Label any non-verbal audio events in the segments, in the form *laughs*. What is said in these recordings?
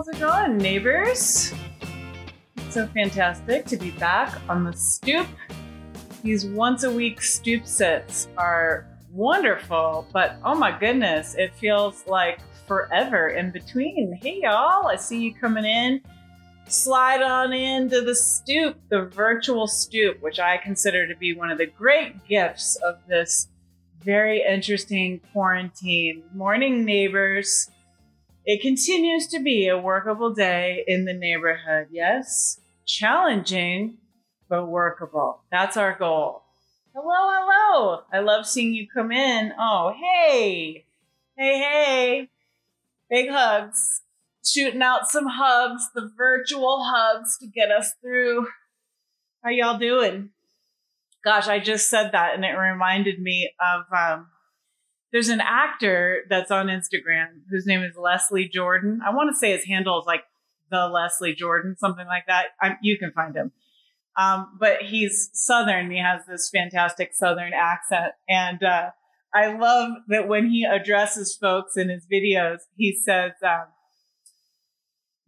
How's it going, neighbors? It's so fantastic to be back on the stoop. These once a week stoop sits are wonderful, but oh my goodness, it feels like forever in between. Hey, y'all, I see you coming in. Slide on into the stoop, the virtual stoop, which I consider to be one of the great gifts of this very interesting quarantine. Morning, neighbors. It continues to be a workable day in the neighborhood. Yes, challenging, but workable. That's our goal. Hello, hello. I love seeing you come in. Oh, hey. Hey, hey. Big hugs. Shooting out some hugs, the virtual hugs to get us through. How y'all doing? Gosh, I just said that and it reminded me of um, there's an actor that's on Instagram whose name is Leslie Jordan. I want to say his handle is like the Leslie Jordan, something like that. I, you can find him. Um, but he's Southern. He has this fantastic Southern accent. And uh, I love that when he addresses folks in his videos, he says, um,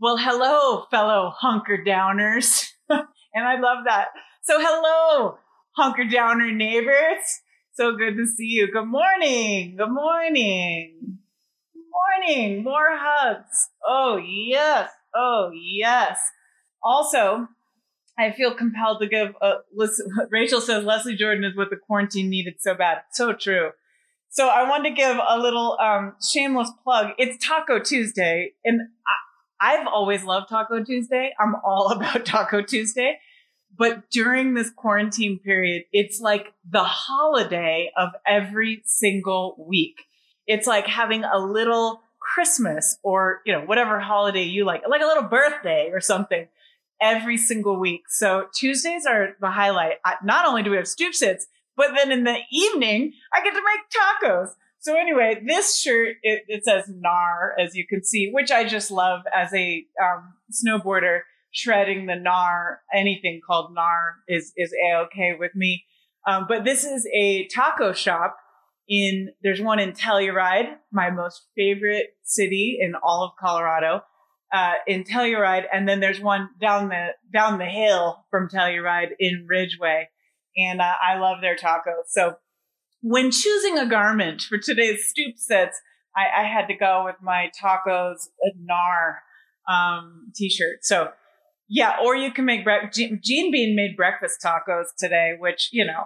Well, hello, fellow hunker downers. *laughs* and I love that. So, hello, hunker downer neighbors. So good to see you. Good morning. Good morning. Good morning. More hugs. Oh, yes. Oh, yes. Also, I feel compelled to give a listen. *laughs* Rachel says Leslie Jordan is what the quarantine needed so bad. So true. So I wanted to give a little um, shameless plug. It's Taco Tuesday, and I, I've always loved Taco Tuesday. I'm all *laughs* about Taco Tuesday. But during this quarantine period, it's like the holiday of every single week. It's like having a little Christmas or, you know, whatever holiday you like, like a little birthday or something every single week. So Tuesdays are the highlight. Not only do we have stoop sits, but then in the evening, I get to make tacos. So anyway, this shirt, it, it says GNAR, as you can see, which I just love as a um, snowboarder shredding the gnar, anything called gnar is is a okay with me. Um, but this is a taco shop in. There's one in Telluride, my most favorite city in all of Colorado. Uh, in Telluride, and then there's one down the down the hill from Telluride in Ridgway, and uh, I love their tacos. So, when choosing a garment for today's stoop sits, I, I had to go with my tacos gnar um, t-shirt. So yeah, or you can make bre- Gene Bean made breakfast tacos today, which you know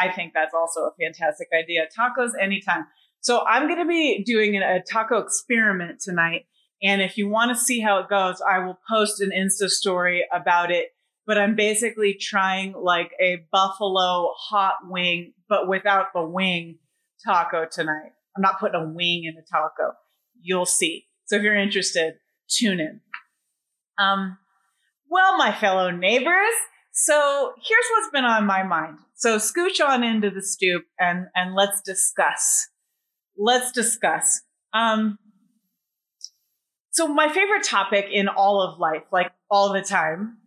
I think that's also a fantastic idea. Tacos anytime. So I'm going to be doing a taco experiment tonight, and if you want to see how it goes, I will post an Insta story about it. But I'm basically trying like a buffalo hot wing, but without the wing taco tonight. I'm not putting a wing in a taco. You'll see. So if you're interested, tune in. Um, well, my fellow neighbors, so here's what's been on my mind. So scooch on into the stoop and and let's discuss. Let's discuss. Um, so my favorite topic in all of life, like all the time,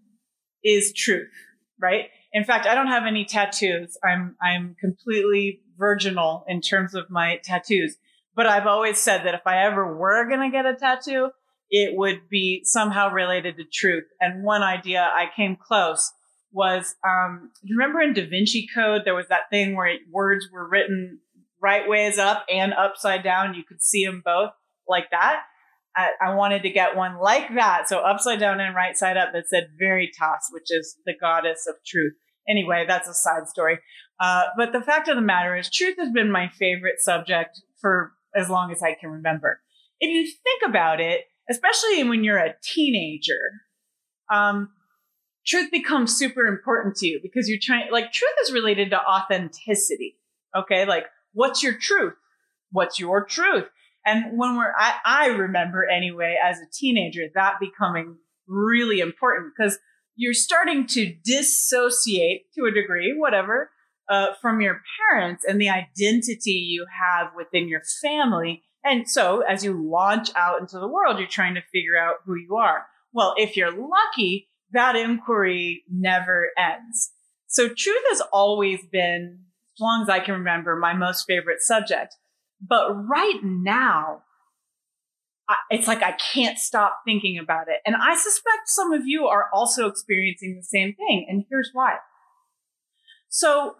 is truth, right? In fact, I don't have any tattoos. I'm I'm completely virginal in terms of my tattoos. But I've always said that if I ever were to get a tattoo, it would be somehow related to truth. And one idea I came close was, um, remember in Da Vinci Code, there was that thing where words were written right ways up and upside down. You could see them both like that. I, I wanted to get one like that. So upside down and right side up that said Veritas, which is the goddess of truth. Anyway, that's a side story. Uh, but the fact of the matter is, truth has been my favorite subject for as long as I can remember. If you think about it, especially when you're a teenager, um, truth becomes super important to you because you're trying, like, truth is related to authenticity. Okay. Like, what's your truth? What's your truth? And when we're, I, I remember anyway, as a teenager, that becoming really important because you're starting to dissociate to a degree, whatever, uh, from your parents and the identity you have within your family and so as you launch out into the world, you're trying to figure out who you are. Well, if you're lucky, that inquiry never ends. So truth has always been, as long as I can remember, my most favorite subject. But right now, it's like I can't stop thinking about it. And I suspect some of you are also experiencing the same thing. And here's why. So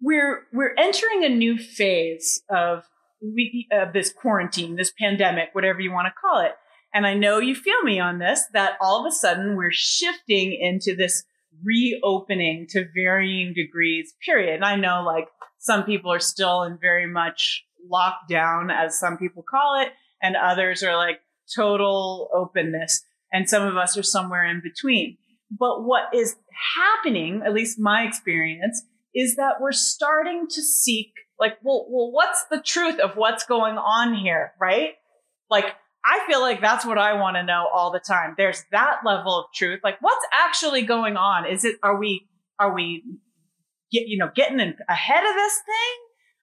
we're we're entering a new phase of we uh, this quarantine, this pandemic, whatever you want to call it. And I know you feel me on this that all of a sudden we're shifting into this reopening to varying degrees. Period. And I know like some people are still in very much lockdown, as some people call it, and others are like total openness. And some of us are somewhere in between. But what is happening, at least my experience, is that we're starting to seek like, well, well, what's the truth of what's going on here, right? Like, I feel like that's what I want to know all the time. There's that level of truth. Like, what's actually going on? Is it, are we, are we, get, you know, getting ahead of this thing?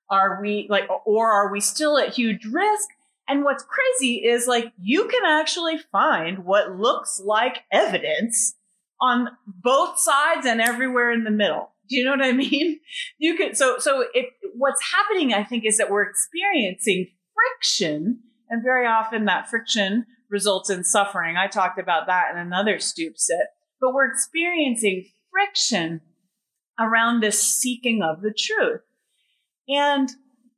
Are we like, or are we still at huge risk? And what's crazy is like, you can actually find what looks like evidence on both sides and everywhere in the middle. Do you know what I mean? *laughs* You can so so if what's happening, I think, is that we're experiencing friction, and very often that friction results in suffering. I talked about that in another stoop sit, but we're experiencing friction around this seeking of the truth. And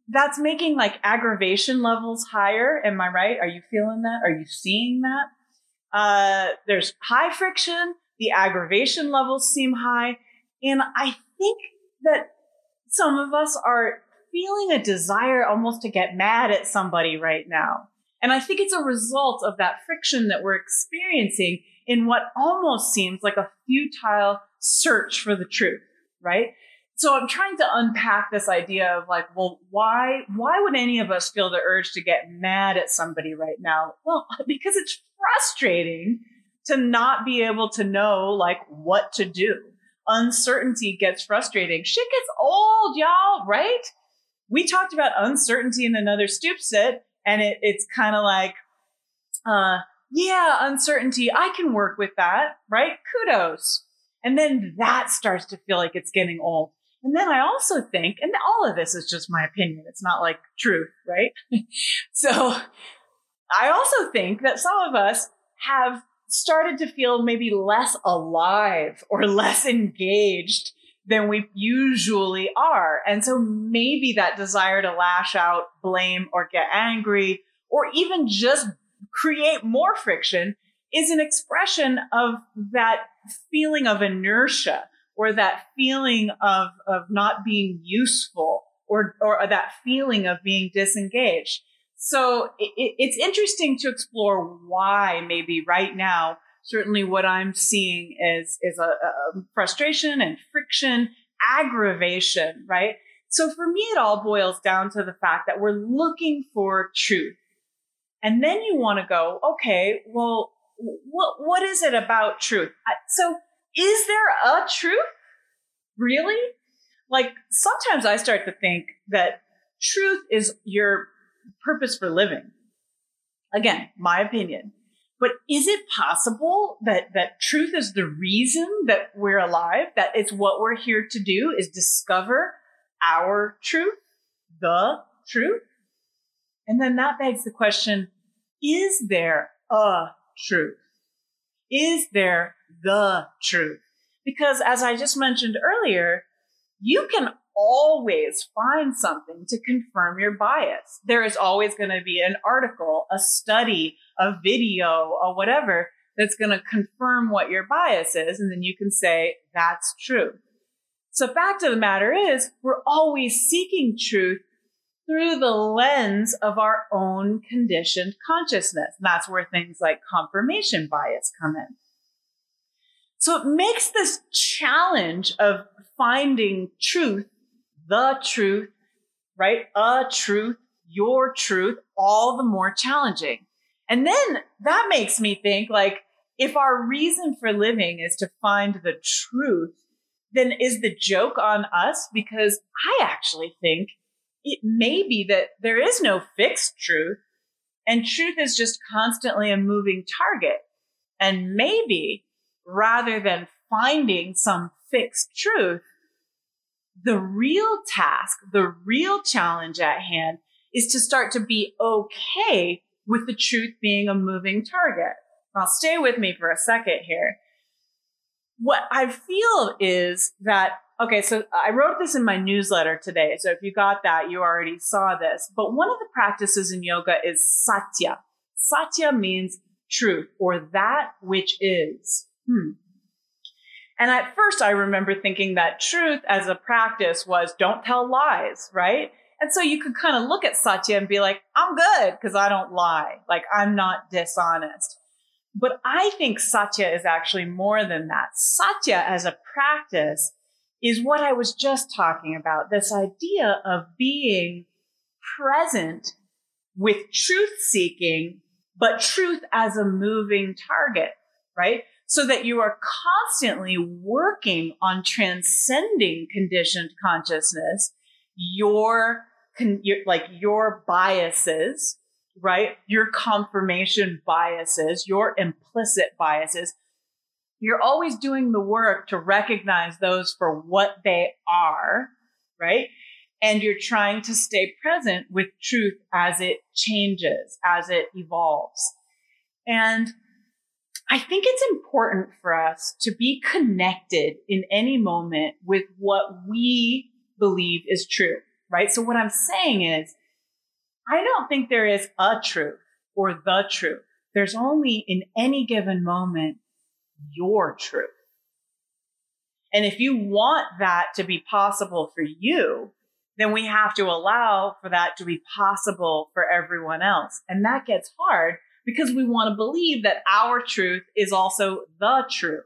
that's making like aggravation levels higher. Am I right? Are you feeling that? Are you seeing that? Uh, there's high friction. The aggravation levels seem high. And I think that some of us are feeling a desire almost to get mad at somebody right now. And I think it's a result of that friction that we're experiencing in what almost seems like a futile search for the truth, right? So I'm trying to unpack this idea of like, well, why, why would any of us feel the urge to get mad at somebody right now? Well, *laughs* because it's frustrating to not be able to know like what to do uncertainty gets frustrating. Shit gets old, y'all, right? We talked about uncertainty in another stoop sit, and it, it's kind of like, uh, yeah, uncertainty. I can work with that, right? Kudos. And then that starts to feel like it's getting old. And then I also think, and all of this is just my opinion. It's not like truth, right? *laughs* so I also think that some of us have started to feel maybe less alive or *laughs* less engaged than we usually are. And so maybe that desire to lash out, blame, or get angry, or even just create more friction is an expression of that feeling of inertia or that feeling of, of not being useful or, or that feeling of being disengaged. So it, it's interesting to explore why maybe right now, certainly what I'm seeing is, is a, a frustration and friction, aggravation, right? So for me, it all boils down to the fact that we're looking for truth. And then you want to go, okay, well, what, what is it about truth? So is there a truth? Really? Like sometimes I start to think that truth is your purpose for living. Again, my opinion. But is it possible that, that truth is the reason that we're alive? That it's what we're here to do is discover our truth, the truth? And then that begs the question, is there a truth? Is there the truth? Because as I just mentioned earlier, you can always find something to confirm your bias. There is always going to be an article, a study, a video, or whatever that's going to confirm what your bias is. And then you can say, that's true. So fact of the matter is we're always seeking truth through the lens of our own conditioned consciousness. And that's where things like confirmation bias come in. So it makes this challenge of finding truth the truth, right? A truth, your truth, all the more challenging. And then that makes me think like, if our reason for living is to find the truth, then is the joke on us? Because I actually think it may be that there is no fixed truth and truth is just constantly a moving target. And maybe rather than finding some fixed truth, the real task, the real challenge at hand is to start to be okay with the truth being a moving target. Now, stay with me for a second here. What I feel is that, okay, so I wrote this in my newsletter today. So if you got that, you already saw this. But one of the practices in yoga is satya. Satya means truth or that which is. Hmm. And at first, I remember thinking that truth as a practice was don't tell lies, right? And so you could kind of look at Satya and be like, I'm good because I don't lie. Like I'm not dishonest. But I think Satya is actually more than that. Satya as a practice is what I was just talking about. This idea of being present with truth seeking, but truth as a moving target, right? So that you are constantly working on transcending conditioned consciousness, your, your like your biases, right? Your confirmation biases, your implicit biases. You're always doing the work to recognize those for what they are, right? And you're trying to stay present with truth as it changes, as it evolves. And I think it's important for us to be connected in any moment with what we believe is true, right? So what I'm saying is I don't think there is a truth or the truth. There's only in any given moment your truth. And if you want that to be possible for you, then we have to allow for that to be possible for everyone else. And that gets hard because we want to believe that our truth is also the truth.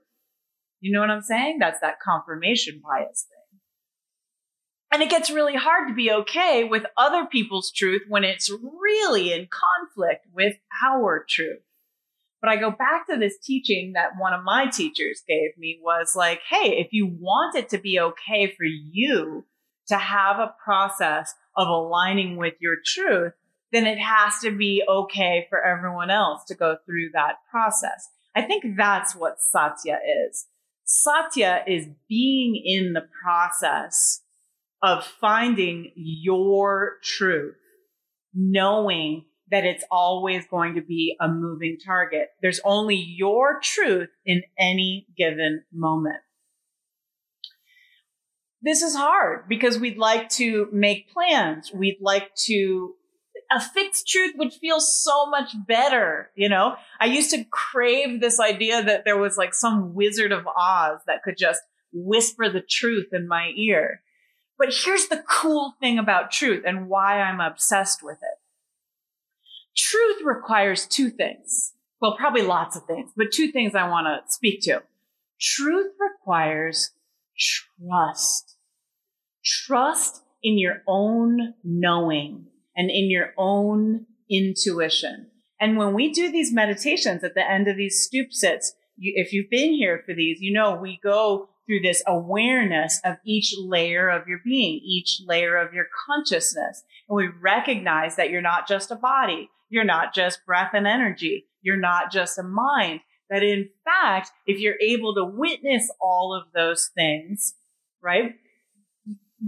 You know what I'm saying? That's that confirmation bias thing. And it gets really hard to be okay with other people's truth when it's really in conflict with our truth. But I go back to this teaching that one of my teachers gave me was like, hey, if you want it to be okay for you to have a process of aligning with your truth, then it has to be okay for everyone else to go through that process. I think that's what Satya is. Satya is being in the process of finding your truth, knowing that it's always going to be a moving target. There's only your truth in any given moment. This is hard because we'd like to make plans. We'd like to a fixed truth would feel so much better. You know, I used to crave this idea that there was like some wizard of Oz that could just whisper the truth in my ear. But here's the cool thing about truth and why I'm obsessed with it. Truth requires two things. Well, probably lots of things, but two things I want to speak to. Truth requires trust. Trust in your own knowing and in your own intuition. And when we do these meditations at the end of these stoop sits, you, if you've been here for these, you know we go through this awareness of each layer of your being, each layer of your consciousness. And we recognize that you're not just a body. You're not just breath and energy. You're not just a mind. That in fact, if you're able to witness all of those things, right?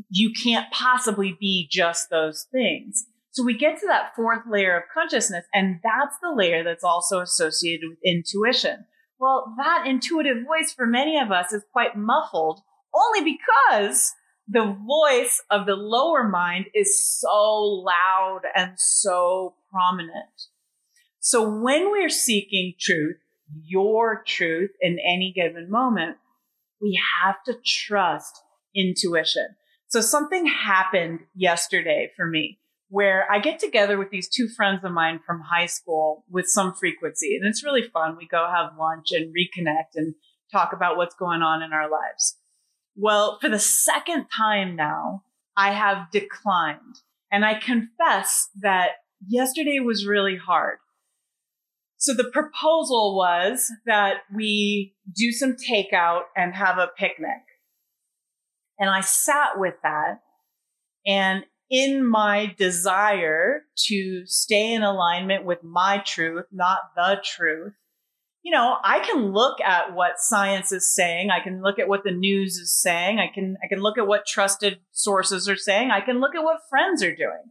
You can't possibly be just those things. So we get to that fourth layer of consciousness, and that's the layer that's also associated with intuition. Well, that intuitive voice for many of us is quite muffled only because the voice of the lower mind is so loud and so prominent. So when we're seeking truth, your truth in any given moment, we have to trust intuition. So something happened yesterday for me where I get together with these two friends of mine from high school with some frequency. And it's really fun. We go have lunch and reconnect and talk about what's going on in our lives. Well, for the second time now, I have declined. And I confess that yesterday was really hard. So the proposal was that we do some takeout and have a picnic. And I sat with that. And in my desire to stay in alignment with my truth, not the truth, you know, I can look at what science is saying. I can look at what the news is saying. I can, I can look at what trusted sources are saying. I can look at what friends are doing.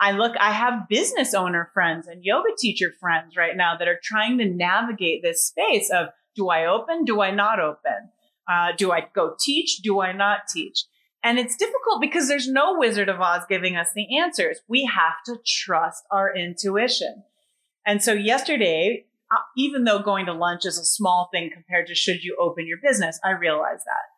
I look, I have business owner friends and yoga teacher friends right now that are trying to navigate this space of do I open? Do I not open? Uh, do I go teach? Do I not teach? And it's difficult because there's no Wizard of Oz giving us the answers. We have to trust our intuition. And so yesterday, uh, even though going to lunch is a small thing compared to should you open your business, I realized that.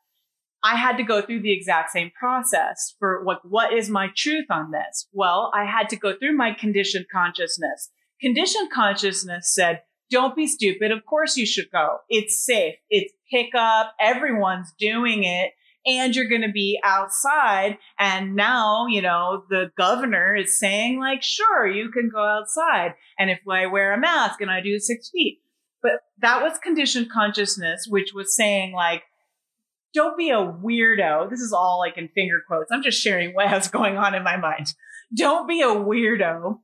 I had to go through the exact same process for what, what is my truth on this? Well, I had to go through my conditioned consciousness. Conditioned consciousness said, don't be stupid. Of course you should go. It's safe. It's pick up. Everyone's doing it. And you're going to be outside. And now, you know, the governor is saying like, sure, you can go outside. And if I wear a mask and I do six feet, but that was conditioned consciousness, which was saying like, don't be a weirdo. This is all like in finger quotes. I'm just sharing *laughs* what what's going on in my mind. Don't be a weirdo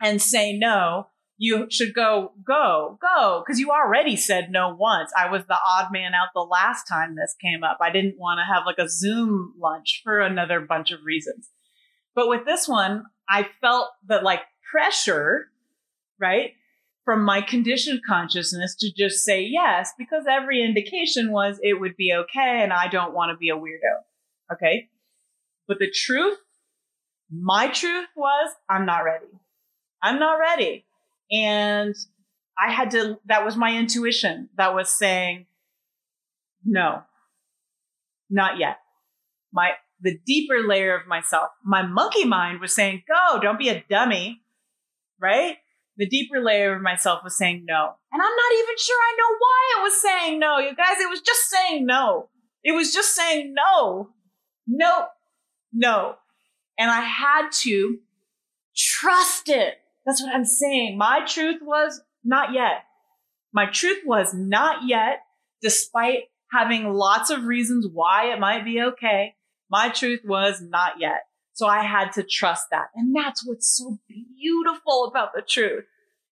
and say no. You should go, go, go, because you already said no once. I was the odd man out the last time this came up. I didn't want to have like a Zoom lunch for another bunch of reasons. But with this one, I felt that like pressure, right? from my conditioned consciousness to just say yes because every indication was it would be okay and I don't want to be a weirdo. Okay. But the truth, my truth was I'm not ready. I'm not ready. And I had to, that was my intuition that was saying, no, not yet. My, the deeper layer of myself, my monkey mind was saying, go, don't be a dummy. Right the deeper layer of myself was saying no. And I'm not even sure I know why it was saying no. You guys, it was just saying no. It was just saying no. No. No. And I had to trust it. That's what I'm saying. My truth was not yet. My truth was not yet, despite having lots of reasons why it might be okay. My truth was not yet. So I had to trust that. And that's what's so beautiful about the truth.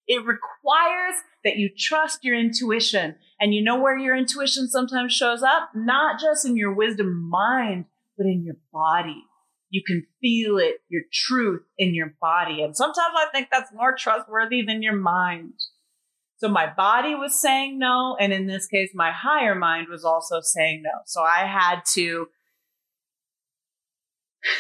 It requires that you trust your intuition. And you know where your intuition sometimes shows up? Not just in your wisdom mind, but in your body. You can feel it, your truth in your body. And sometimes I think that's more trustworthy than your mind. So my body was saying no. And in this case, my higher mind was also saying no. So I had to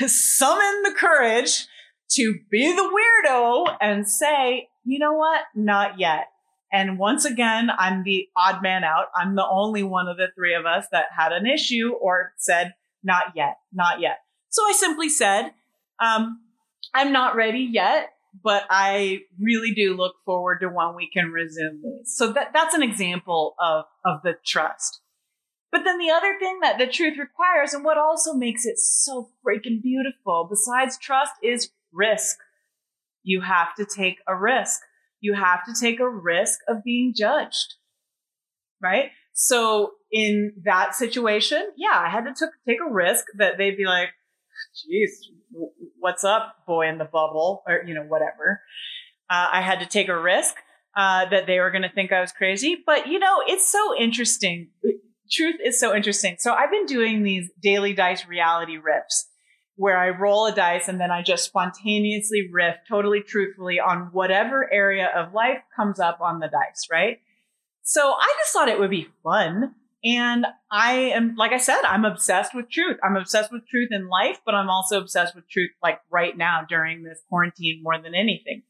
*laughs* summon the courage to be the weirdo and say, you know what? Not yet. And once again, I'm the odd man out. I'm the only one of the three of us that had an issue or said, not yet, not yet. So I simply said, um, I'm not ready yet, but I really do look forward to when we can resume these. So that, that's an example of, of the trust. But then the other thing that the truth requires and what also makes it so freaking beautiful besides trust is risk. You have to take a risk. You have to take a risk of being judged. Right? So in that situation, yeah, I had to t- take a risk that they'd be like, geez, what's up, boy in the bubble, or, you know, whatever. Uh, I had to take a risk uh, that they were going to think I was crazy. But, you know, it's so interesting truth is so interesting. So I've been doing these daily dice reality riffs where I roll a dice and then I just spontaneously riff totally truthfully on whatever area of life comes up on the dice, right? So I just thought it would be fun. And I am, like I said, I'm obsessed with truth. I'm obsessed with truth in life, but I'm also obsessed with truth like right now during this quarantine more than anything.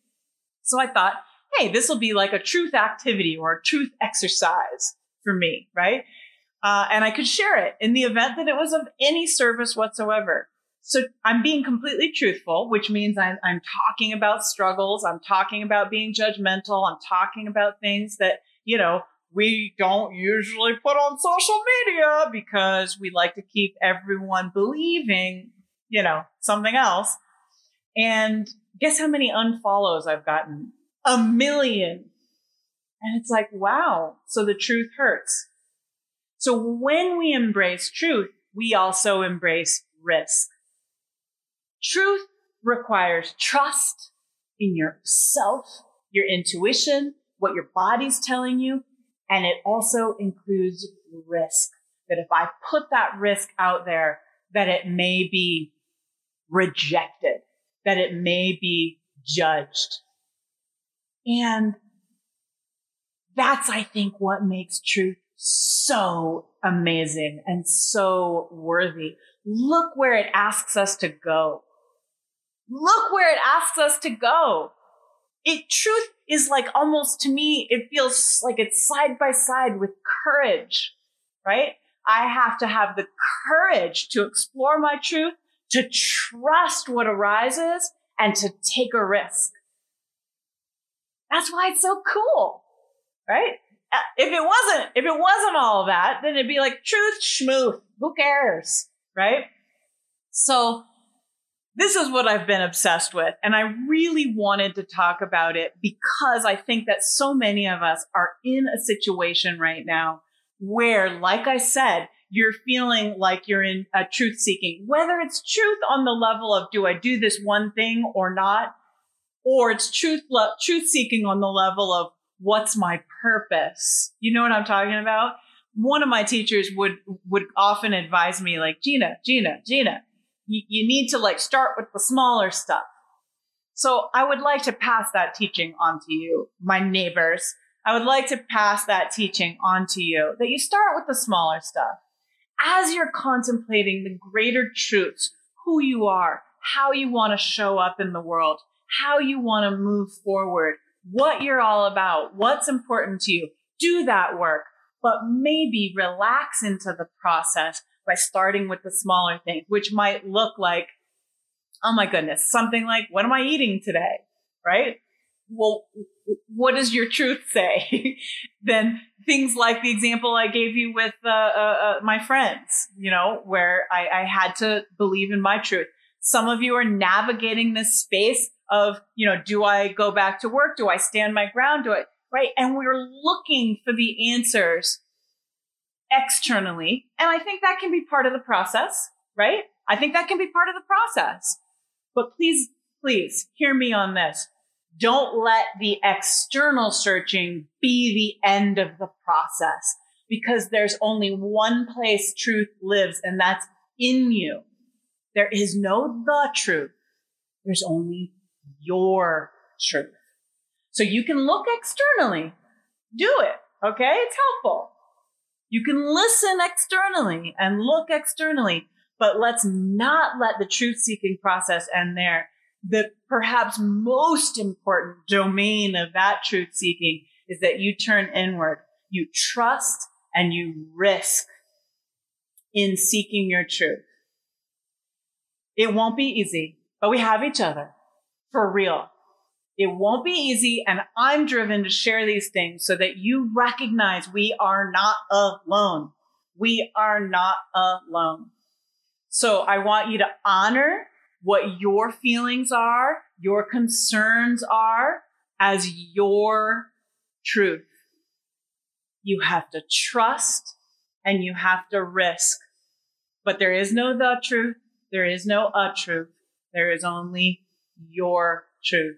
So I thought, hey, this will be like a truth activity or a truth exercise for me, right? uh, and I could share it in the event that it was of any service whatsoever. So I'm being completely truthful, which means I'm, I'm talking about struggles. I'm talking about being judgmental. I'm talking about things that, you know, we don't usually put on social media because we like to keep everyone believing, you know, something else. And guess how many unfollows I've gotten? A million. And it's like, wow. So the truth hurts. So when we embrace truth, we also embrace risk. Truth requires trust in yourself, your intuition, what your body's telling you, and it also includes risk. That if I put that risk out there, that it may be rejected, that it may be judged. And that's, I think, what makes truth so amazing and so worthy. Look where it asks us to go. Look where it asks us to go. It truth is like almost to me, it feels like it's side by side with courage, right? I have to have the courage to explore my truth, to trust what arises and to take a risk. That's why it's so cool, right? Uh, if it wasn't, if it wasn't all that, then it'd be like truth schmooth. Who cares? Right? So this is what I've been obsessed with. And I really wanted to talk about it because I think that so many of us are in a situation right now where, like I said, you're feeling like you're in a truth seeking, whether it's truth on the level of do I do this one thing or not, or it's truth, truth seeking on the level of what's my purpose? You know what I'm talking about? One of my teachers would, would often advise me like, Gina, Gina, Gina, you, you need to like start with the smaller stuff. So I would like to pass that teaching on to you, my neighbors. I would like to pass that teaching on to you that you start with the smaller stuff. As you're contemplating the greater truths, who you are, how you want to show up in the world, how you want to move forward, what you're all about, what's important to you. Do that work, but maybe relax into the process by starting with the smaller things, which might look like, oh my goodness, something like, what am I eating today? Right? Well, what does your truth say? *laughs* then things like the example I gave you with uh, uh, uh, my friends, you know, where I, I had to believe in my truth. Some of you are navigating this space of, you know, do I go back to work? Do I stand my ground? Do I, right? And we're looking for the answers externally. And I think that can be part of the process, right? I think that can be part of the process. But please, please hear me on this. Don't let the external searching be the end of the process because there's only one place truth lives and that's in you. There is no the truth. There's only your truth. So you can look externally. Do it. Okay. It's helpful. You can listen externally and look externally, but let's not let the truth seeking process end there. The perhaps most important domain of that truth seeking is that you turn inward. You trust and you risk in seeking your truth. It won't be easy, but we have each other for real. It won't be easy. And I'm driven to share these things so that you recognize we are not alone. We are not alone. So I want you to honor what your feelings are, your concerns are as your truth. You have to trust and you have to risk. But there is no the truth. There is no a truth. There is only your truth.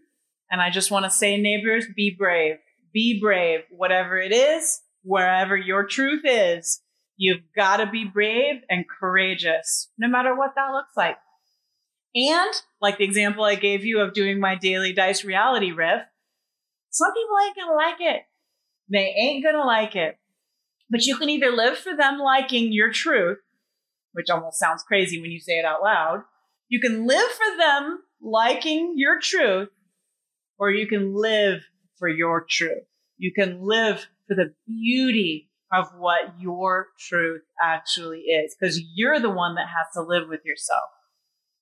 And I just want to say, neighbors, be brave. Be brave. Whatever it is, wherever your truth is, you've got to be brave and courageous, no matter what that looks like. And like the example I gave you of doing my daily dice reality riff, some people ain't going to like it. They ain't going to like it. But you can either live for them liking your truth, which almost sounds crazy when you say it out loud. You can live for them liking your truth, or you can live for your truth. You can live for the beauty of what your truth actually is, because you're the one that has to live with yourself,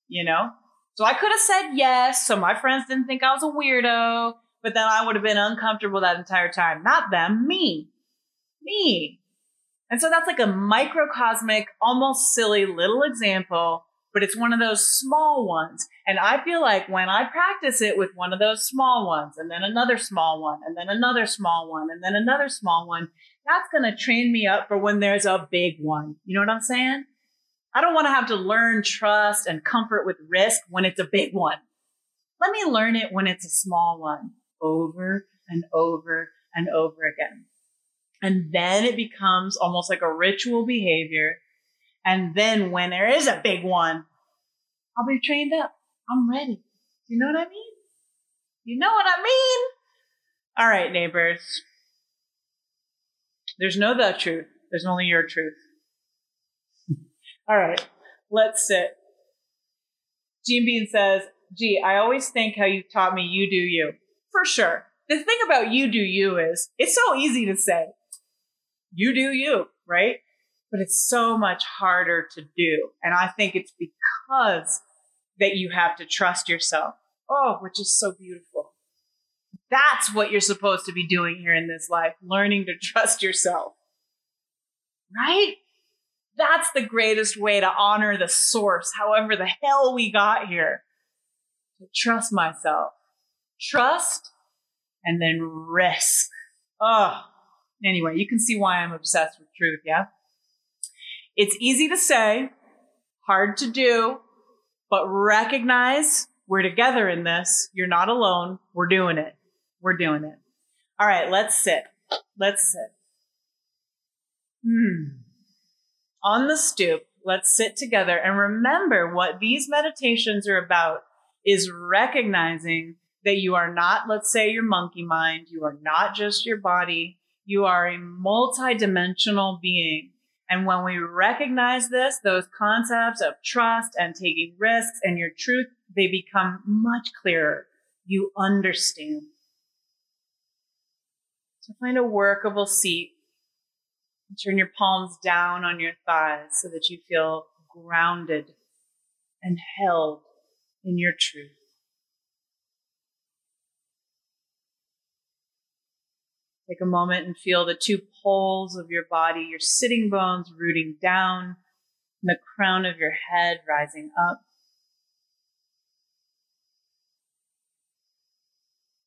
you know? So I could have said yes, so my friends didn't think I was a weirdo, but then I would have been uncomfortable that entire time. Not them, me. Me. And so that's like a microcosmic, almost silly little example but it's one of those small ones. And I feel like when I practice it with one of those small ones and then another small one and then another small one and then another small one, that's going to train me up for when there's a big one. You know what I'm saying? I don't want to have to learn trust and comfort with risk when it's a big one. Let me learn it when it's a small one over and over and over again. And then it becomes almost like a ritual behavior and then when there is a big one, I'll be trained up. I'm ready. You know what I mean? You know what I mean? All right, neighbors. There's no the truth. There's only your truth. *laughs* All right, let's sit. Gene Bean says, gee, I always think how you taught me you do you. For sure. The thing about you do you is it's so easy to say, you do you, right? But it's so much harder to do. And I think it's because that you have to trust yourself. Oh, which is so beautiful. That's what you're supposed to be doing here in this life, learning to trust yourself. Right? That's the greatest way to honor the source, however the hell we got here. To trust myself. Trust and then risk. Oh, anyway, you can see why I'm obsessed with truth, yeah? It's easy to say, hard to do, but recognize we're together in this. You're not alone. We're doing it. We're doing it. All right, let's sit. Let's sit. Hmm. On the stoop, let's sit together and remember what these meditations are about is recognizing that you are not, let's say, your monkey mind. You are not just your body. You are a multidimensional being. And when we recognize this, those concepts of trust and taking risks and your truth, they become much clearer. You understand. So find a workable seat. Turn your palms down on your thighs so that you feel grounded and held in your truth. Take a moment and feel the two poles of your body, your sitting bones rooting down, the crown of your head rising up.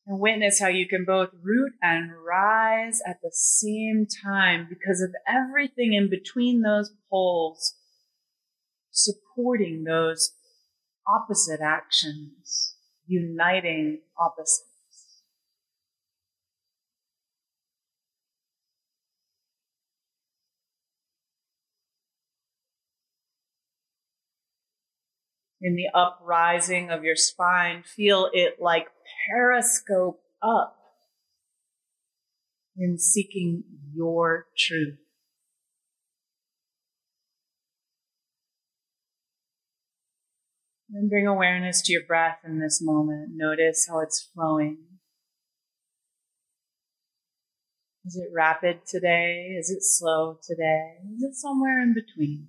And witness how you can both root and rise at the same time because of everything in between those poles supporting those opposite actions, uniting opposites. In the uprising of your spine. Feel it like periscope up in seeking your truth. And bring awareness to your breath in this moment. Notice how it's flowing. Is it rapid today? Is it slow today? Is it somewhere in between?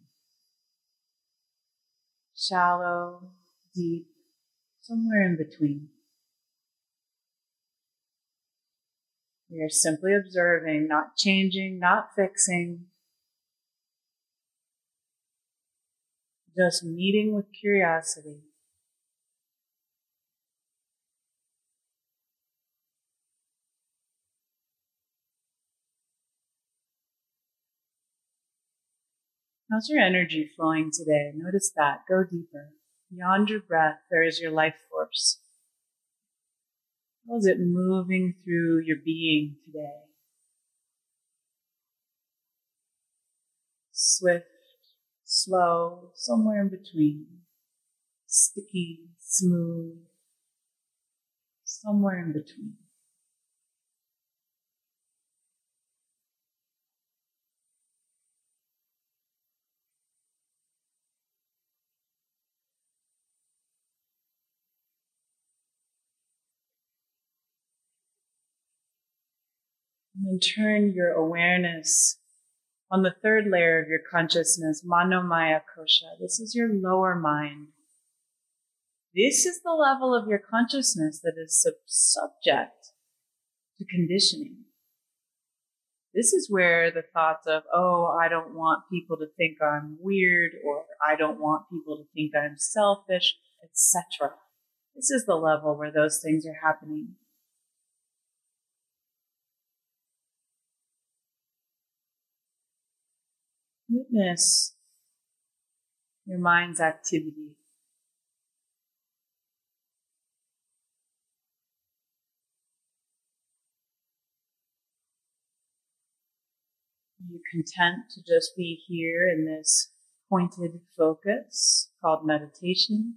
Shallow, deep, somewhere in between. We are simply observing, not changing, not fixing, just meeting with curiosity. How's your energy flowing today? Notice that. Go deeper. Beyond your breath, there is your life force. How is it moving through your being today? Swift, slow, somewhere in between. Sticky, smooth, somewhere in between. And turn your awareness on the third layer of your consciousness, Manomaya Kosha. This is your lower mind. This is the level of your consciousness that is sub- subject to conditioning. This is where the thoughts of, oh, I don't want people to think I'm weird, or I don't want people to think I'm selfish, etc. This is the level where those things are happening. Witness your mind's activity. Are you content to just be here in this pointed focus called meditation?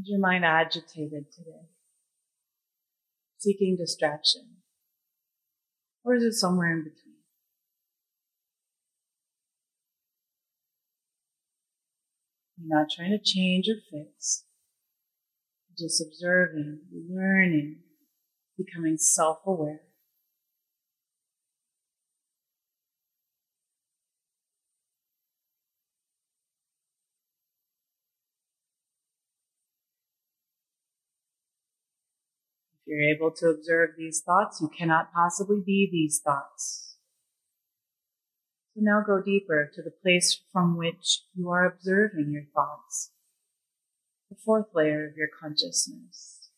Is your mind agitated today? Seeking distraction? Or is it somewhere in between? You're not trying to change or fix. Just observing, learning, becoming self aware. If you're able to observe these thoughts, you cannot possibly be these thoughts. Now go deeper to the place from which you are observing your thoughts, the fourth layer of your consciousness.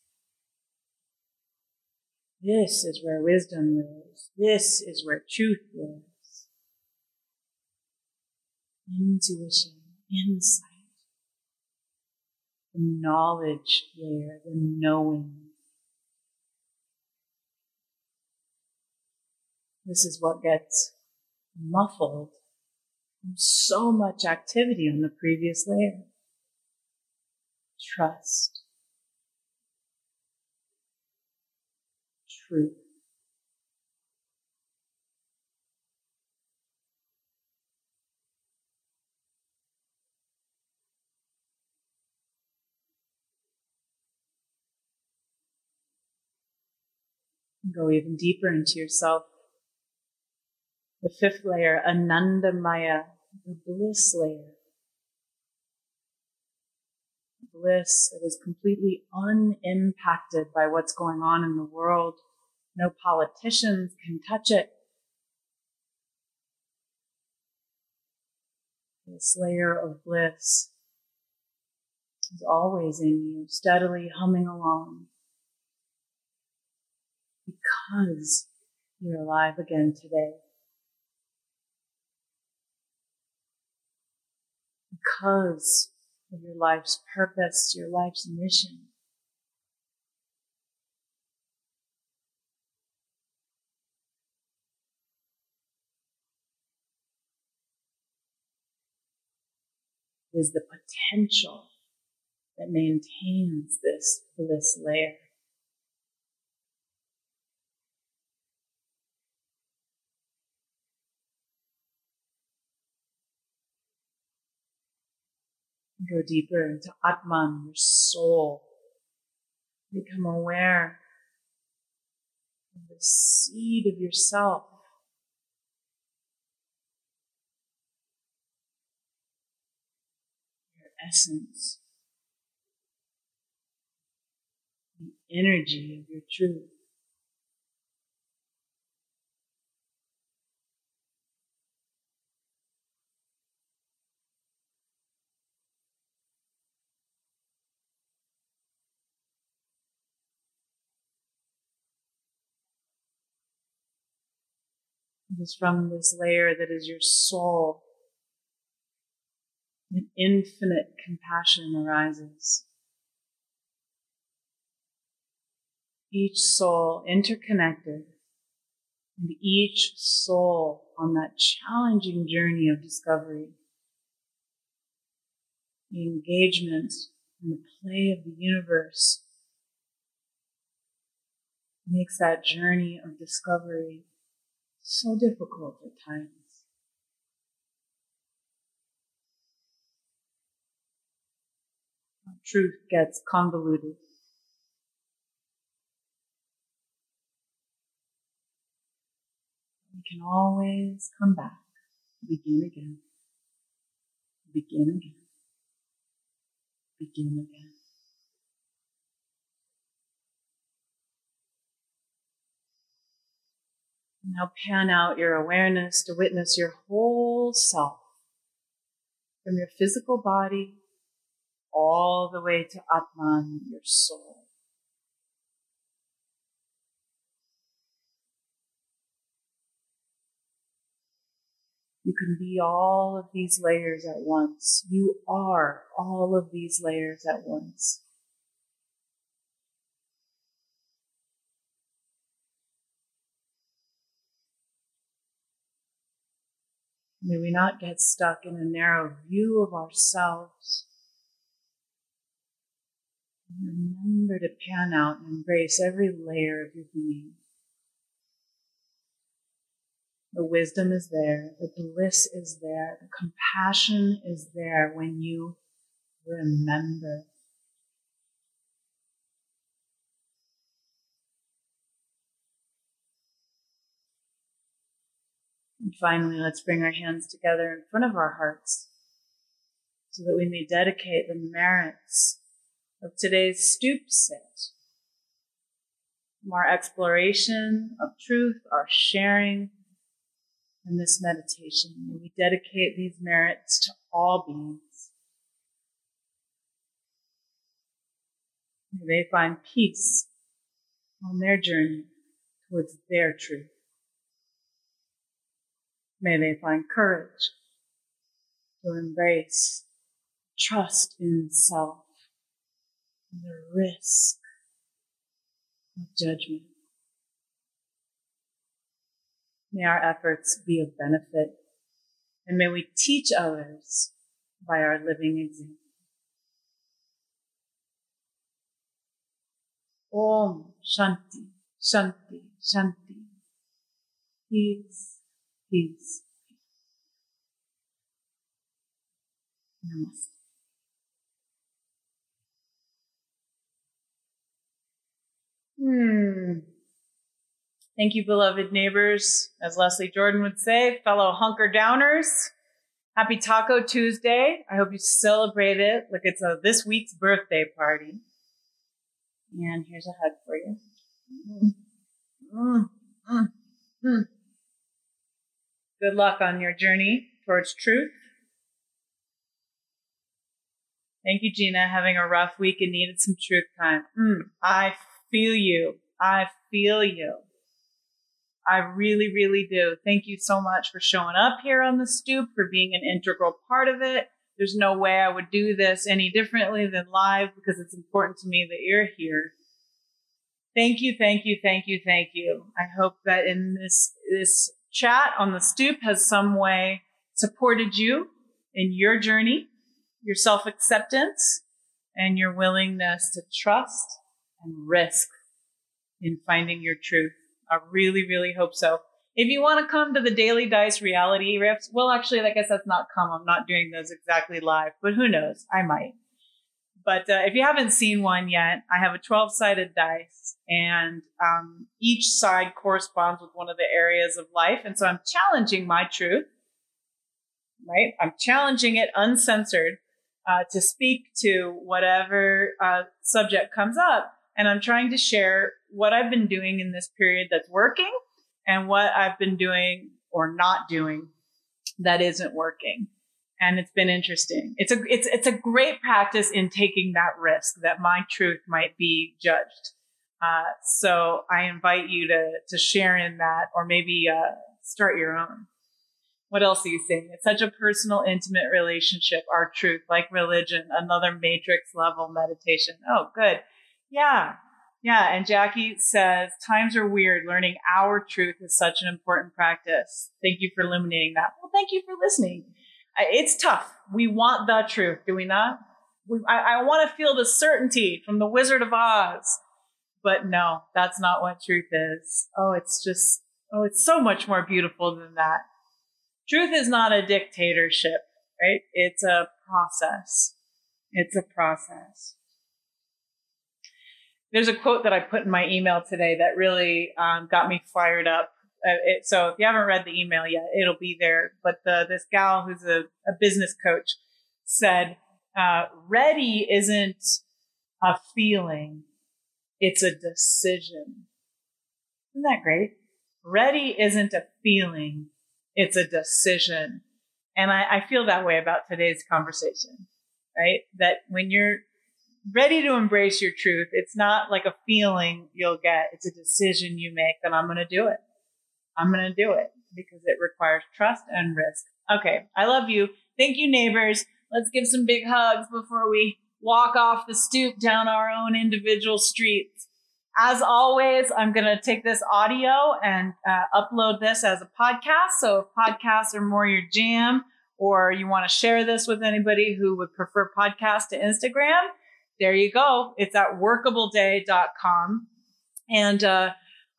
This is where wisdom lives. This is where truth lives. Intuition, insight, the knowledge layer, the knowing. This is what gets muffled from so much activity on the previous layer. Trust. Truth. Go even deeper into yourself the fifth layer, Anandamaya, the bliss layer. Bliss that is completely unimpacted by what's going on in the world. No politicians can touch it. This layer of bliss is always in you, steadily humming along because you're alive again today. Because of your life's purpose, your life's mission. Is the potential that maintains this bliss layer. Go deeper into Atman, your soul. Become aware of the seed of yourself. Your essence. The energy of your truth. Is from this layer that is your soul. An infinite compassion arises. Each soul interconnected, and each soul on that challenging journey of discovery. The engagement and the play of the universe makes that journey of discovery so difficult at times. Truth gets convoluted. We can always come back, begin again, begin again, begin again. Now pan out your awareness to witness your whole self from your physical body all the way to Atman, your soul. You can be all of these layers at once. You are all of these layers at once. May we not get stuck in a narrow view of ourselves. Remember to pan out and embrace every layer of your being. The wisdom is there, the bliss is there, the compassion is there when you remember. And finally, let's bring our hands together in front of our hearts so that we may dedicate the merits of today's stoop sit. Our exploration of truth, our sharing, and this meditation. May we dedicate these merits to all beings. May they find peace on their journey towards their truth. May they find courage to embrace trust in self and the risk of judgment. May our efforts be of benefit and may we teach others by our living example. Om Shanti, Shanti, Shanti. Peace, peace. Namaste. Hmm. Thank you, beloved neighbors. As Leslie Jordan would say, fellow hunker downers. Happy Taco Tuesday. I hope you celebrate it like it's a this week's birthday party. And here's a hug for you. Mm, mm, mm, mm. Good luck on your journey towards truth. Thank you, Gina. Having a rough week and needed some truth time. Mm, I feel you. I feel you. I really, really do. Thank you so much for showing up here on the stoop, for being an integral part of it. There's no way I would do this any differently than live because it's important to me that you're here. Thank you, thank you, thank you, thank you. I hope that in this this chat on the stoop has some way supported you in your journey, your self-acceptance, and your willingness to trust and risk in finding your truth. I really, really hope so. If you want to come to the Daily Dice reality riffs, well, actually, I guess that's not come. I'm not doing those exactly live, but who knows? I might. But uh, if you haven't seen one yet, I have a 12 sided dice, and um, each side corresponds with one of the areas of life. And so I'm challenging my truth, right? I'm challenging it uncensored uh, to speak to whatever uh, subject comes up. And I'm trying to share what I've been doing in this period that's working and what I've been doing or not doing that isn't working. And it's been interesting. It's a, it's, it's a great practice in taking that risk that my truth might be judged. Uh, so I invite you to, to share in that or maybe, uh, start your own. What else are you saying? It's such a personal, intimate relationship, our truth, like religion, another matrix level meditation. Oh, good. Yeah. Yeah. And Jackie says, times are weird. Learning our truth is such an important practice. Thank you for illuminating that. Well, thank you for listening. It's tough. We want the truth, do we not? We, I, I want to feel the certainty from the Wizard of Oz. But no, that's not what truth is. Oh, it's just, oh, it's so much more beautiful than that. Truth is not a dictatorship, right? It's a process. It's a process there's a quote that I put in my email today that really um, got me fired up. Uh, it, so if you haven't read the email yet, it'll be there. But the, this gal who's a, a business coach said, uh, ready isn't a feeling. It's a decision. Isn't that great? Ready isn't a feeling. It's a decision. And I, I feel that way about today's conversation, right? That when you're ready to embrace your truth. It's not like a feeling you'll get. It's a decision you make that I'm going to do it. I'm going to do it because it requires trust and risk. Okay. I love you. Thank you, neighbors. Let's give some big hugs before we walk off the stoop down our own individual streets. As always, I'm going to take this audio and uh, upload this as a podcast. So if podcasts are more your jam or you want to share this with anybody who would prefer podcast to Instagram, there you go. It's at workableday.com. And uh,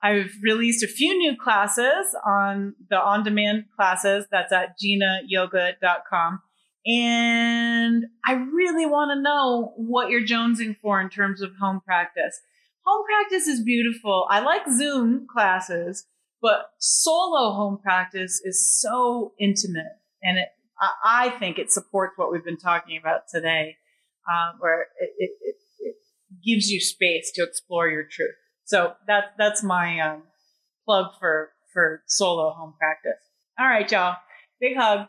I've released a few new classes on the on demand classes. That's at ginayoga.com. And I really want to know what you're jonesing for in terms of home practice. Home practice is beautiful. I like Zoom classes, but solo home practice is so intimate. And it, I, think it supports what we've been talking about today, uh, where it, it, it, it, gives you space to explore your truth. So that, that's my um, plug for, for solo home practice. All right, y'all. Big hug.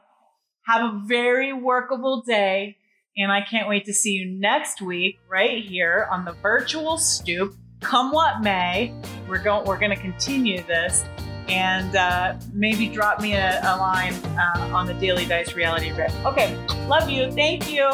Have a very workable day. And I can't wait to see you next week right here on the virtual stoop. Come what may, we're going we're going to continue this, and uh, maybe drop me a, a line uh, on the Daily Dice Reality Riff. Okay, love you. Thank you.